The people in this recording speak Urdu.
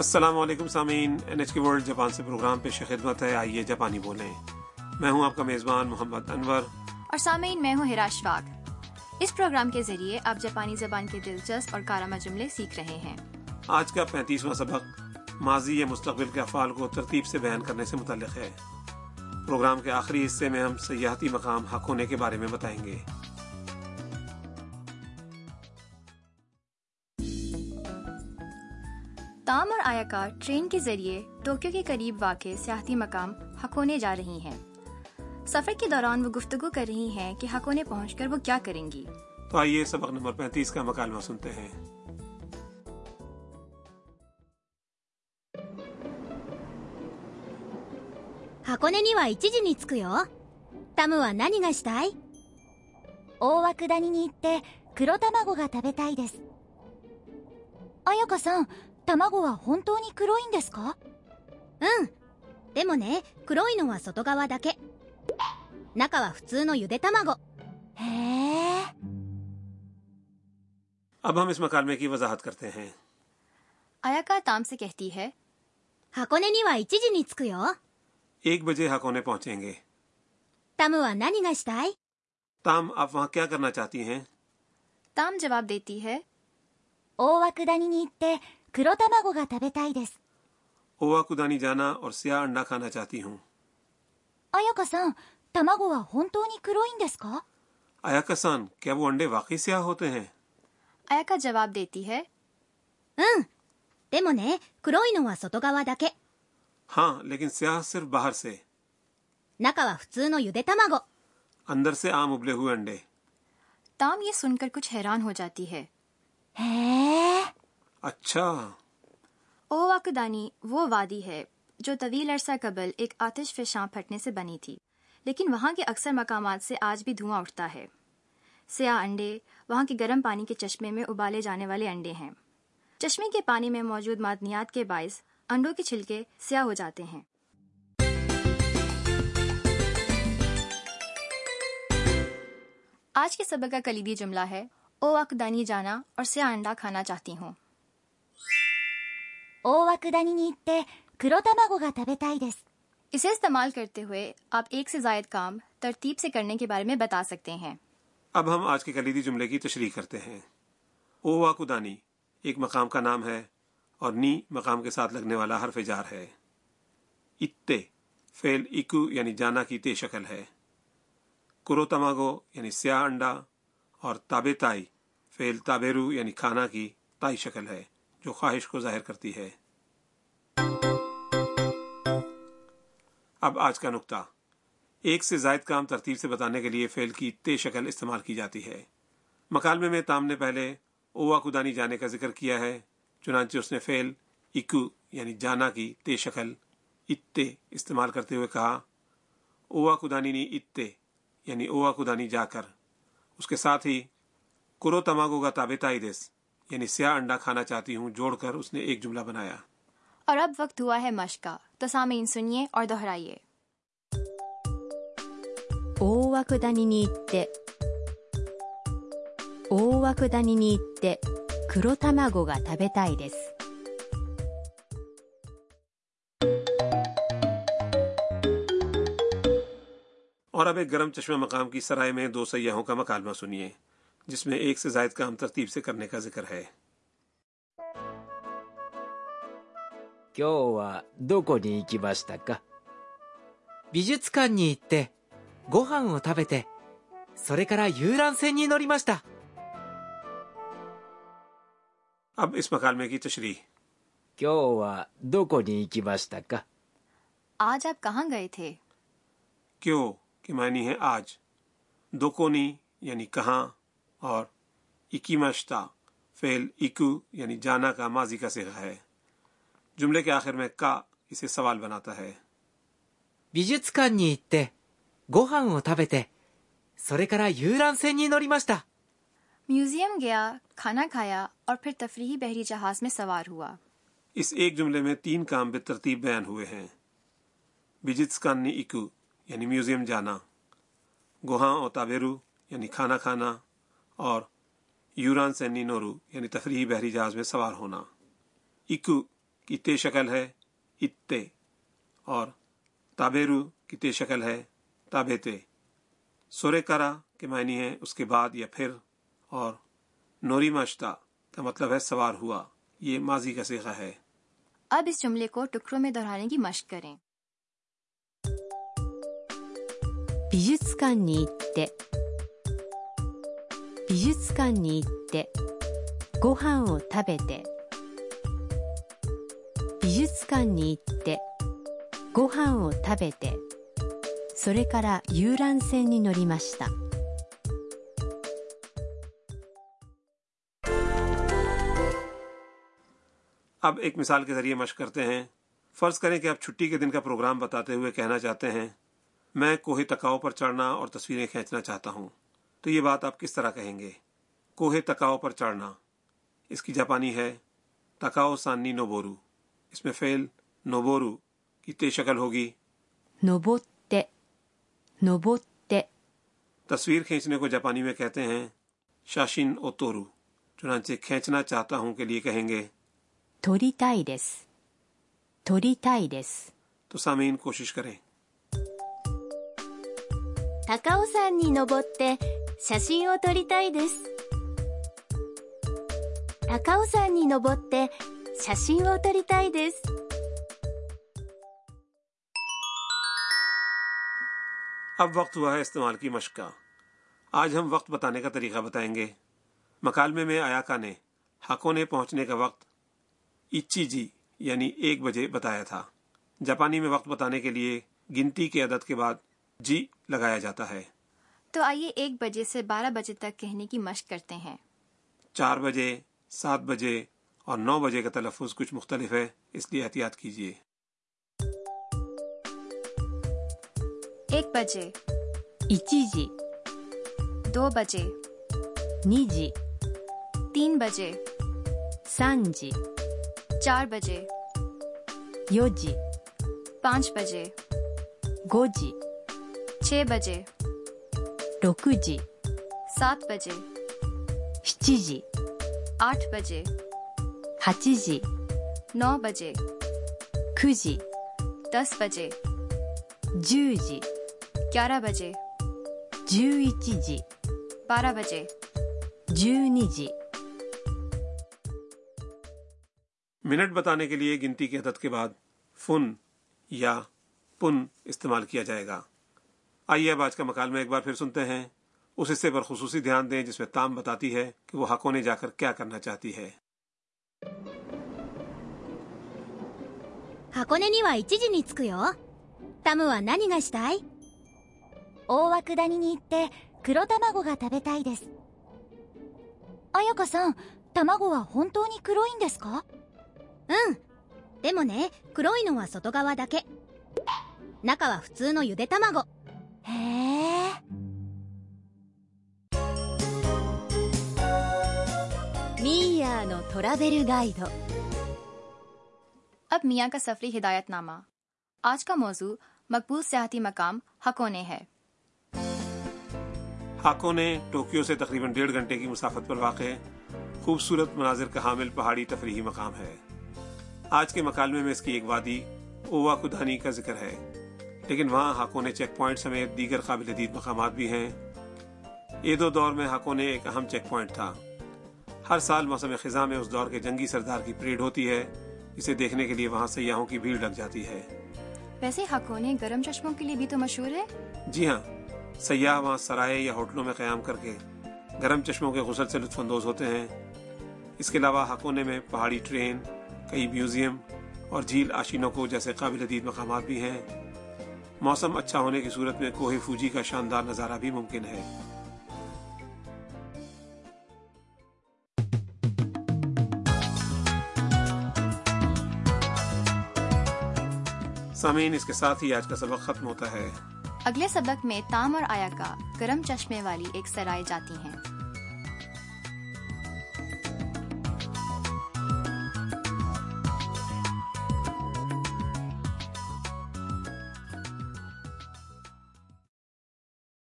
السلام علیکم سامعین N H K world Japan سے پروگرام پیش خدمت ہے۔ آئیے جاپانی بولیں۔ میں ہوں آپ کا میزبان محمد انور۔ اور سامعین میں ہوں ہراش باغ اس پروگرام کے ذریعے آپ جاپانی زبان کے دلچسپ اور کارآمد جملے سیکھ رہے ہیں۔ آج کا پینتیسواں سبق ماضی یا مستقبل کے افعال کو ترتیب سے بیان کرنے سے متعلق ہے۔ پروگرام کے آخری حصے میں ہم سیاحتی مقام حق ہونے کے بارے میں بتائیں گے۔ حکام اور آیا کار ٹرین کے ذریعے ٹوکیو کے قریب واقع سیاحتی مقام ہکونے جا رہی ہیں۔ سفر کے دوران وہ گفتگو کر رہی ہیں کہ ہکونے پہنچ کر وہ کیا کریں گی۔ تو آئیے سبق نمبر پینتیس کا مکالمہ سنتے ہیں۔ ہکونے نیوا ایچی جی نی تسکو یو تمو وا نانی گا شتائی۔ او وکدانی نیتے کرو تماغو گا تبیتائی دیس آیا کو سان 卵が食べたいです彩香さん卵は本当に黒いんですかうんでもね黒いのは外側だけ中は普通のゆで卵へえ اب ہم اس مکالمے کی وضاحت کرتے ہیں آیا تام سے کہتی ہے 箱根には1時に着くよ ایک بجے ہکونے پہنچیں گے タムは何がしたい تام آپ وہاں کیا کرنا چاہتی ہیں تام جواب دیتی ہے 大涌谷に行って 黒卵が食べたいです اووا کدانی جانا اور سیاہ انڈا کھانا چاہتی ہوں 彩香さん卵は本当に黒いんですか آیا کسان کیا وہ انڈے واقعی سیاہ ہوتے ہیں آیا کا جواب دیتی ہے うんでもね黒いのは外側だけ ہاں لیکن سیاہ صرف باہر سے 中は普通のゆで卵 اندر سے عام ابلے ہوئے انڈے تام یہ سن کر کچھ حیران ہو جاتی ہے へえ اچھا۔ او واکدانی وہ وادی ہے جو طویل عرصہ قبل ایک آتش فشاں پھٹنے سے بنی تھی، لیکن وہاں کے اکثر مقامات سے آج بھی دھواں اٹھتا ہے۔ سیاہ انڈے وہاں کے گرم پانی کے چشمے میں ابالے جانے والے انڈے ہیں۔ چشمے کے پانی میں موجود معدنیات کے باعث انڈوں کے چھلکے سیاہ ہو جاتے ہیں۔ آج کے سبق کا کلیدی جملہ ہے، او اکدانی جانا اور سیاہ انڈا کھانا چاہتی ہوں 大涌谷に行って黒卵が食べたいです اسے استعمال کرتے ہوئے آپ ایک سے زائد کام ترتیب سے کرنے کے بارے میں بتا سکتے ہیں اب ہم آج کے کلیدی جملے کی تشریح کرتے ہیں اووا کدانی ایک مقام کا نام ہے اور نی مقام کے ساتھ لگنے والا حرف جار ہے اتے فعل اکو یعنی جانا کی تے شکل ہے کرو تماگو یعنی سیاہ انڈا اور تابے تائی فعل تابیرو یعنی کھانا کی تائی شکل ہے جو خواہش کو ظاہر کرتی ہے۔ اب آج کا نقطہ۔ ایک سے زائد کام ترتیب سے بتانے کے لیے فعل کی تے شکل استعمال کی جاتی ہے۔ مکالمے میں تام نے پہلے اووا کدانی جانے کا ذکر کیا ہے، چنانچہ اس نے فعل اکو یعنی جانا کی تے شکل اتے استعمال کرتے ہوئے کہا اووا کدانی نی اتے یعنی اووا کدانی جا کر۔ اس کے ساتھ ہی، کرو تماگو کا تابے تائی دس یعنی سیاہ انڈا کھانا چاہتی ہوں جوڑ کر اس نے ایک جملہ بنایا۔ اور اب وقت ہوا ہے مشق کا تو سامعین سنیے اور دہرائیے۔ او اور اب ایک گرم چشمہ مقام کی سرائے میں دو سیاحوں کا مکالمہ سنیے۔ جس میں ایک سے زائد کام ترتیب سے کرنے کا ذکر ہے۔ اب اس مکالمے کی تشریح۔ کیوں دو کوڈی کی بس تک کا؟ آج آپ کہاں گئے تھے؟ کیوں کی معنی ہے آج۔ دو کونی یعنی کہاں؟ اور اکیمشتا فعل اکو یعنی جانا کا ماضی کا صیغہ ہے جملے کے آخر میں کا اسے سوال بناتا ہے 美術館に行ってご飯を食べてそれから遊覧船に乗りました میوزیم گیا کھانا کھایا اور پھر تفریحی بحری جہاز میں سوار ہوا اس ایک جملے میں تین کام بے ترتیب بیان ہوئے ہیں بجتسکانی اکو یعنی میوزیم جانا گوہاں اور تابیرو یعنی کھانا کھانا اور یوران سینی نورو یعنی تفریحی بحری جہاز میں سوار ہونا۔ اکو کی تے شکل ہے اتے اور تابیرو کی تے شکل ہے تابیتے۔ سورے کرا کے معنی ہے اس کے بعد یا پھر اور نوری ماشتا کا مطلب ہے سوار ہوا۔ یہ ماضی کا سیکھا ہے۔ اب اس جملے کو ٹکڑوں میں دہرانے کی مشق کریں۔ 美術館に行って美術館に行ってご飯を食べて美術館に行ってご飯を食べてそれから遊覧船に乗りました اب ایک مثال کے ذریعے مشق کرتے ہیں فرض کریں کہ آپ چھٹی کے دن کا پروگرام بتاتے ہوئے کہنا چاہتے ہیں میں کوہ تکاؤ پر چڑھنا اور تصویریں کھینچنا چاہتا ہوں تو یہ بات آپ کس طرح کہیں گے؟ کوہ تکاؤ پر چڑھنا۔ اس کی جاپانی ہے تکاؤ سانی نوبورو۔ اس میں فیل نوبورو کی تے شکل ہوگی۔ نوبوتے نوبوتے۔ تصویر کھینچنے کو جاپانی میں کہتے ہیں شاشن اوتورو چنانچہ کھینچنا چاہتا ہوں کے لیے کہیں گے۔ تھوڑی تائی ڈیس تھوڑی تائی ڈیس تو سامعین کوشش کریں۔ تکاؤ سانی نوبوتے 写真を撮りたいです高尾山に登って写真を撮りたいです اب وقت ہوا ہے استعمال کی مشق کا آج ہم وقت بتانے کا طریقہ بتائیں گے مکالمے میں آیاکا نے ہاکونے پہنچنے کا وقت اچی جی یعنی ایک بجے بتایا تھا جاپانی میں وقت بتانے کے لیے گنتی کے عدد کے بعد جی لگایا جاتا ہے تو آئیے ایک بجے سے بارہ بجے تک کہنے کی مشق کرتے ہیں۔ چار بجے سات بجے اور نو بجے کا تلفظ کچھ مختلف ہے اس لیے احتیاط کیجیے۔ ایک بجے۔ جی دو بجے۔ نی جی تین بجے۔ سان جی چار بجے۔ یو جی پانچ بجے۔ گو جی چھ بجے۔ 6时 سات بجے 7时 آٹھ بجے 8时 نو بجے 9时 دس بجے 10时 گیارہ بجے 11时 بارہ بجے 12时 منٹ بتانے کے لیے گنتی کے عدد کے بعد فن یا پن استعمال کیا جائے گا آئیے اب آج کا مکالمہ ایک بار پھر سنتے ہیں اس حصے پر خصوصی دھیان دیں جس میں تام بتاتی ہے کہ وہ حقوں نے جا کر کیا کرنا چاہتی ہے 箱根には1時に着くよタムは何がしたい大涌谷に行って黒卵が食べたいです彩香さん卵は本当に黒いんですかうんでもね黒いのは外側だけ中は普通のゆで卵 اب میاں کا سفری ہدایت نامہ آج کا موضوع مقبول سیاحتی مقام ہکونے ہے۔ ہاکونے ٹوکیو سے تقریباً ڈیڑھ گھنٹے کی مسافت پر واقع خوبصورت مناظر کا حامل پہاڑی تفریحی مقام ہے۔ آج کے مکالمے میں اس کی ایک وادی اووا کدانی کا ذکر ہے۔ لیکن وہاں ہاکونے چیک پوائنٹ سمیت دیگر قابل دید مقامات بھی ہیں۔ ایدو دور میں ہاکونے ایک اہم چیک پوائنٹ تھا۔ ہر سال موسم خزاں میں اس دور کے جنگی سردار کی پریڈ ہوتی ہے۔ اسے دیکھنے کے لیے وہاں سیاحوں کی بھیڑ لگ جاتی ہے۔ ویسے ہکونے گرم چشموں کے لیے بھی تو مشہور ہے۔ جی ہاں سیاح وہاں سرائے یا ہوٹلوں میں قیام کر کے گرم چشموں کے غسل سے لطف اندوز ہوتے ہیں۔ اس کے علاوہ ہکونے میں پہاڑی ٹرین کئی میوزیم اور جھیل آشینوں کو جیسے قابل دید مقامات بھی ہیں۔ موسم اچھا ہونے کی صورت میں کوہ فوجی کا شاندار نظارہ بھی ممکن ہے۔ سامعین، اس کے ساتھ ہی آج کا سبق ختم ہوتا ہے۔ اگلے سبق میں تام اور آیا کا گرم چشمے والی ایک سرائے جاتی ہیں۔